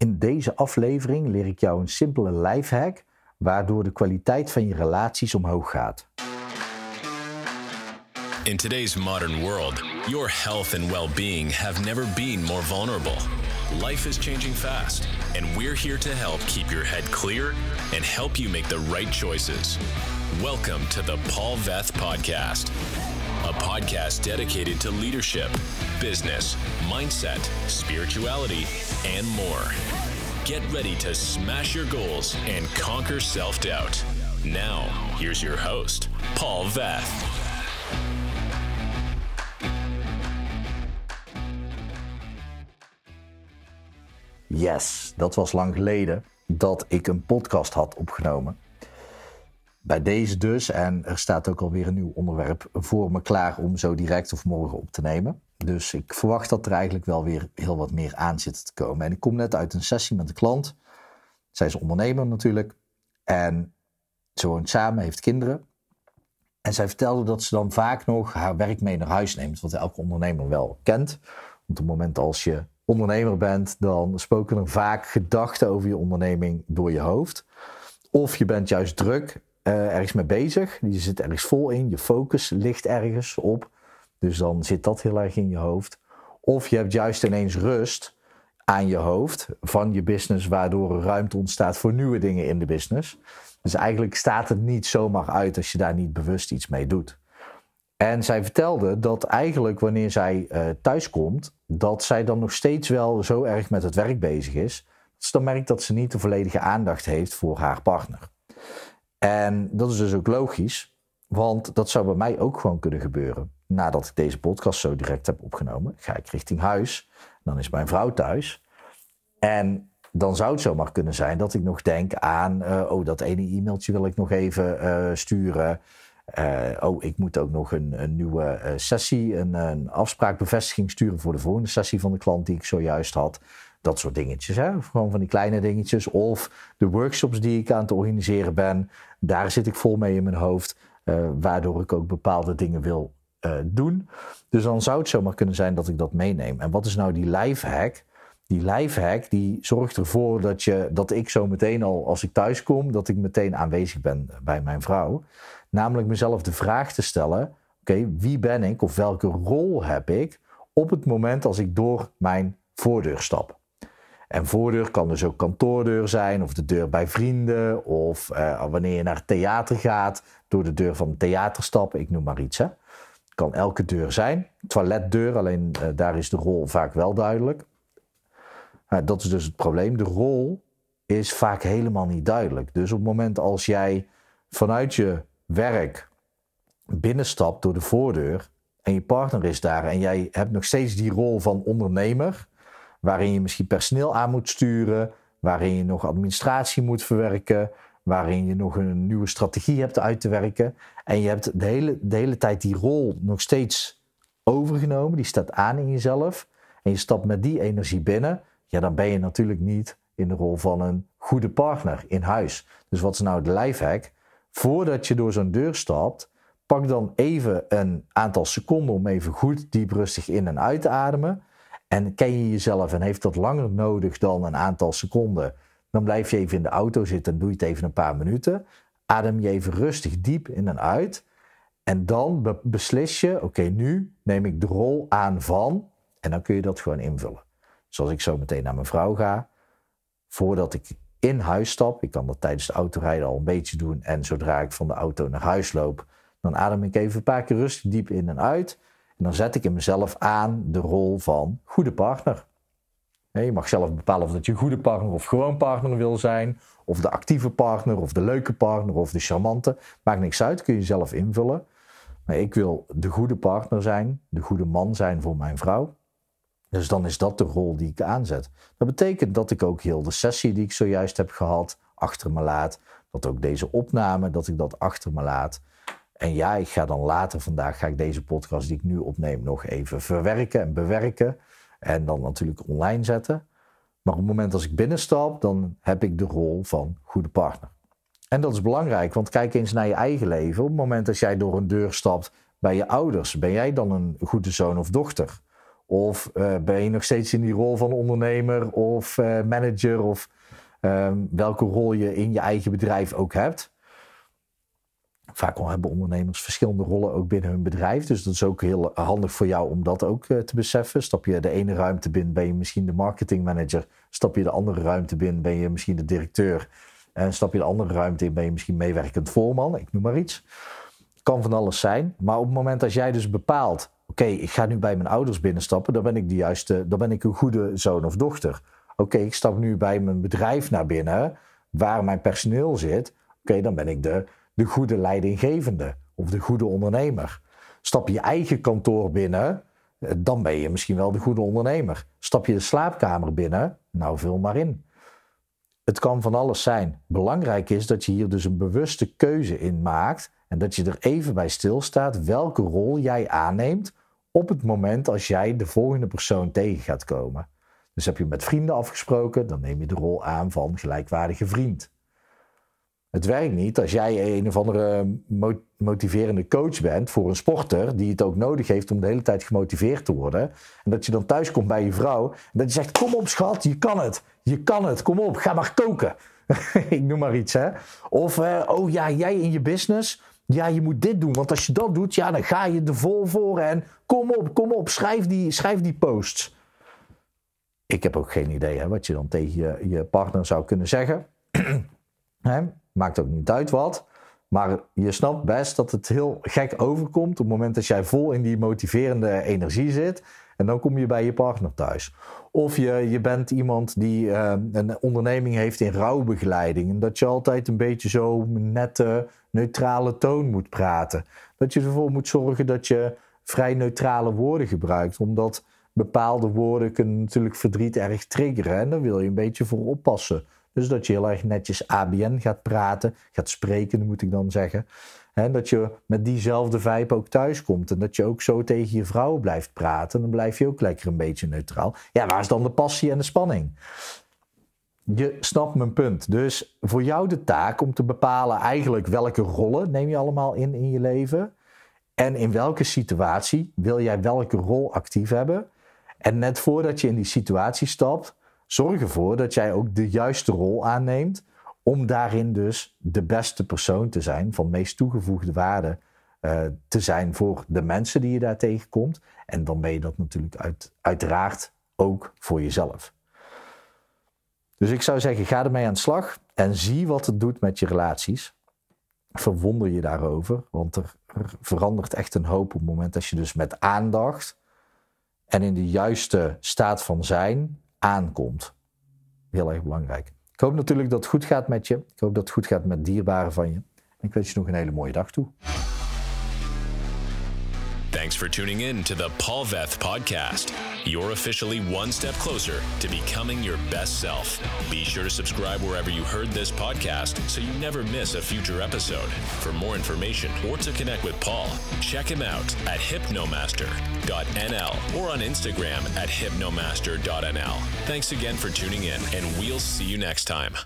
In deze aflevering leer ik jou een simpele lifehack waardoor de kwaliteit van je relaties omhoog gaat. In today's modern world, your health and well being have never been more vulnerable. Life is changing fast, and we're here to help keep your head clear and help you make the right choices. Welcome to the Paul Veth Podcast, a podcast dedicated to leadership, business, mindset, spirituality, and more. Get ready to smash your goals and conquer self doubt. Now, here's your host, Paul Veth. Yes, dat was lang geleden dat ik een podcast had opgenomen. Bij deze dus, en er staat ook alweer een nieuw onderwerp voor me klaar om zo direct of morgen op te nemen. Dus ik verwacht dat er eigenlijk wel weer heel wat meer aan zit te komen. En ik kom net uit een sessie met een klant. Zij is ondernemer natuurlijk. En ze woont samen, heeft kinderen. En zij vertelde dat ze dan vaak nog haar werk mee naar huis neemt. Wat elke ondernemer wel kent. Op het moment als je ondernemer bent, dan spoken er vaak gedachten over je onderneming door je hoofd. Of je bent juist druk uh, ergens mee bezig. Je zit ergens vol in. Je focus ligt ergens op. Dus dan zit dat heel erg in je hoofd. Of je hebt juist ineens rust aan je hoofd van je business, waardoor er ruimte ontstaat voor nieuwe dingen in de business. Dus eigenlijk staat het niet zomaar uit als je daar niet bewust iets mee doet. En zij vertelde dat eigenlijk wanneer zij uh, thuis komt, dat zij dan nog steeds wel zo erg met het werk bezig is. Ze dan merkt dat ze niet de volledige aandacht heeft voor haar partner. En dat is dus ook logisch, want dat zou bij mij ook gewoon kunnen gebeuren. Nadat ik deze podcast zo direct heb opgenomen, ga ik richting huis. Dan is mijn vrouw thuis. En dan zou het zomaar kunnen zijn dat ik nog denk aan, uh, oh, dat ene e-mailtje wil ik nog even uh, sturen. Uh, oh, ik moet ook nog een, een nieuwe sessie, een, afspraakbevestiging sturen voor de volgende sessie van de klant die ik zojuist had. Dat soort dingetjes, hè? gewoon van die kleine dingetjes. Of de workshops die ik aan het organiseren ben, daar zit ik vol mee in mijn hoofd. waardoor ik ook bepaalde dingen wil uh, doen. Dus dan zou het zomaar kunnen zijn dat ik dat meeneem. En wat is nou die lifehack? Die lifehack die zorgt ervoor dat, je, dat ik zo meteen al, als ik thuis kom, dat ik meteen aanwezig ben bij mijn vrouw. Namelijk mezelf de vraag te stellen: oké, wie ben ik of welke rol heb ik op het moment als ik door mijn voordeur stap? En voordeur kan dus ook kantoordeur zijn, of de deur bij vrienden, of uh, wanneer je naar het theater gaat, door de deur van het theater stappen, ik noem maar iets. Kan elke deur zijn. Toiletdeur, alleen uh, daar is de rol vaak wel duidelijk. Uh, dat is dus het probleem. De rol is vaak helemaal niet duidelijk. Dus op het moment als jij vanuit je werk binnenstapt door de voordeur en je partner is daar en jij hebt nog steeds die rol van ondernemer, waarin je misschien personeel aan moet sturen, waarin je nog administratie moet verwerken, waarin je nog een nieuwe strategie hebt uit te werken. En je hebt de hele, de hele tijd die rol nog steeds overgenomen, die staat aan in jezelf. En je stapt met die energie binnen, ja, dan ben je natuurlijk niet in de rol van een goede partner in huis. Dus wat is nou de lifehack? Voordat je door zo'n deur stapt, pak dan even een aantal seconden om even goed diep rustig in en uit te ademen. En ken je jezelf en heeft dat langer nodig dan een aantal seconden, dan blijf je even in de auto zitten en doe je het even een paar minuten. Adem je even rustig diep in en uit. En dan beslis je, oké, nu neem ik de rol aan van. En dan kun je dat gewoon invullen. Zoals ik zo meteen naar mijn vrouw ga. Voordat ik in huis stap, ik kan dat tijdens de autorijden al een beetje doen. En zodra ik van de auto naar huis loop, dan adem ik even een paar keer rustig diep in en uit. En dan zet ik in mezelf aan de rol van goede partner. Je mag zelf bepalen of dat je goede partner of gewoon partner wil zijn. Of de actieve partner, of de leuke partner, of de charmante. Maakt niks uit, kun je zelf invullen. Maar ik wil de goede partner zijn, de goede man zijn voor mijn vrouw. Dus dan is dat de rol die ik aanzet. Dat betekent dat ik ook heel de sessie die ik zojuist heb gehad achter me laat. Dat ook deze opname, dat ik dat achter me laat. En ja, ik ga dan later vandaag ga ik deze podcast die ik nu opneem nog even verwerken en bewerken. En dan natuurlijk online zetten. Maar op het moment als ik binnenstap, dan heb ik de rol van goede partner. En dat is belangrijk, want kijk eens naar je eigen leven. Op het moment dat jij door een deur stapt bij je ouders, ben jij dan een goede zoon of dochter? Of uh, ben je nog steeds in die rol van ondernemer of uh, manager of um, welke rol je in je eigen bedrijf ook hebt. Vaak hebben ondernemers verschillende rollen ook binnen hun bedrijf. Dus dat is ook heel handig voor jou om dat ook uh, te beseffen. Stap je de ene ruimte binnen, ben je misschien de marketingmanager. Stap je de andere ruimte binnen, ben je misschien de directeur. En stap je de andere ruimte in, ben je misschien meewerkend voorman. Ik noem maar iets. Kan van alles zijn. Maar op het moment dat jij dus bepaalt Oké, ik ga nu bij mijn ouders binnenstappen, dan ben ik de juiste, dan ben ik een goede zoon of dochter. Oké, ik stap nu bij mijn bedrijf naar binnen, waar mijn personeel zit. Oké, dan ben ik de, de goede leidinggevende of de goede ondernemer. Stap je eigen kantoor binnen, eh, dan ben je misschien wel de goede ondernemer. Stap je de slaapkamer binnen, nou vul maar in. Het kan van alles zijn. Belangrijk is dat je hier dus een bewuste keuze in maakt en dat je er even bij stilstaat welke rol jij aanneemt op het moment als jij de volgende persoon tegen gaat komen. Dus heb je met vrienden afgesproken, dan neem je de rol aan van gelijkwaardige vriend. Het werkt niet als jij een of andere motiverende coach bent voor een sporter die het ook nodig heeft om de hele tijd gemotiveerd te worden. En dat je dan thuis komt bij je vrouw en dat je zegt: Kom op, schat, je kan het. Je kan het. Kom op, ga maar koken. Ik noem maar iets, hè. Of, uh, oh ja, jij in je business ja, je moet dit doen. Want als je dat doet, ja, dan ga je er vol voor. En kom op, kom op, schrijf die, schrijf die posts. Ik heb ook geen idee hè, wat je dan tegen je partner zou kunnen zeggen. Maakt ook niet uit wat. Maar je snapt best dat het heel gek overkomt op het moment dat jij vol in die motiverende energie zit. En dan kom je bij je partner thuis. Of je, je bent iemand die uh, een onderneming heeft in rouwbegeleiding. En dat je altijd een beetje zo nette, neutrale toon moet praten. Dat je ervoor moet zorgen dat je vrij neutrale woorden gebruikt. Omdat bepaalde woorden kunnen natuurlijk verdriet erg triggeren. En daar wil je een beetje voor oppassen. Dus dat je heel erg netjes ABN gaat praten, gaat spreken, moet ik dan zeggen. En dat je met diezelfde vibe ook thuis komt. En dat je ook zo tegen je vrouw blijft praten. Dan blijf je ook lekker een beetje neutraal. Ja, waar is dan de passie en de spanning? Je snapt mijn punt. Dus voor jou de taak om te bepalen eigenlijk welke rollen neem je allemaal in in je leven. En in welke situatie wil jij welke rol actief hebben. En net voordat je in die situatie stapt, zorg ervoor dat jij ook de juiste rol aanneemt om daarin dus de beste persoon te zijn, van meest toegevoegde waarde uh, te zijn voor de mensen die je daar tegenkomt. En dan ben je dat natuurlijk uit, uiteraard ook voor jezelf. Dus ik zou zeggen, ga ermee aan de slag en zie wat het doet met je relaties. Verwonder je daarover, want er, er verandert echt een hoop op het moment dat je dus met aandacht en in de juiste staat van zijn aankomt. Heel erg belangrijk. Ik hoop natuurlijk dat het goed gaat met je. Ik hoop dat het goed gaat met dierbaren van je. En ik wens je nog een hele mooie dag toe. Thanks for tuning in to the Paul Veth podcast. You're officially one step closer to becoming your best self. Be sure to subscribe wherever you heard this podcast so you never miss a future episode. For more information or to connect with Paul, check him out at hypnomaster.nl or on Instagram at hypnomaster.nl. Thanks again for tuning in, and we'll see you next time.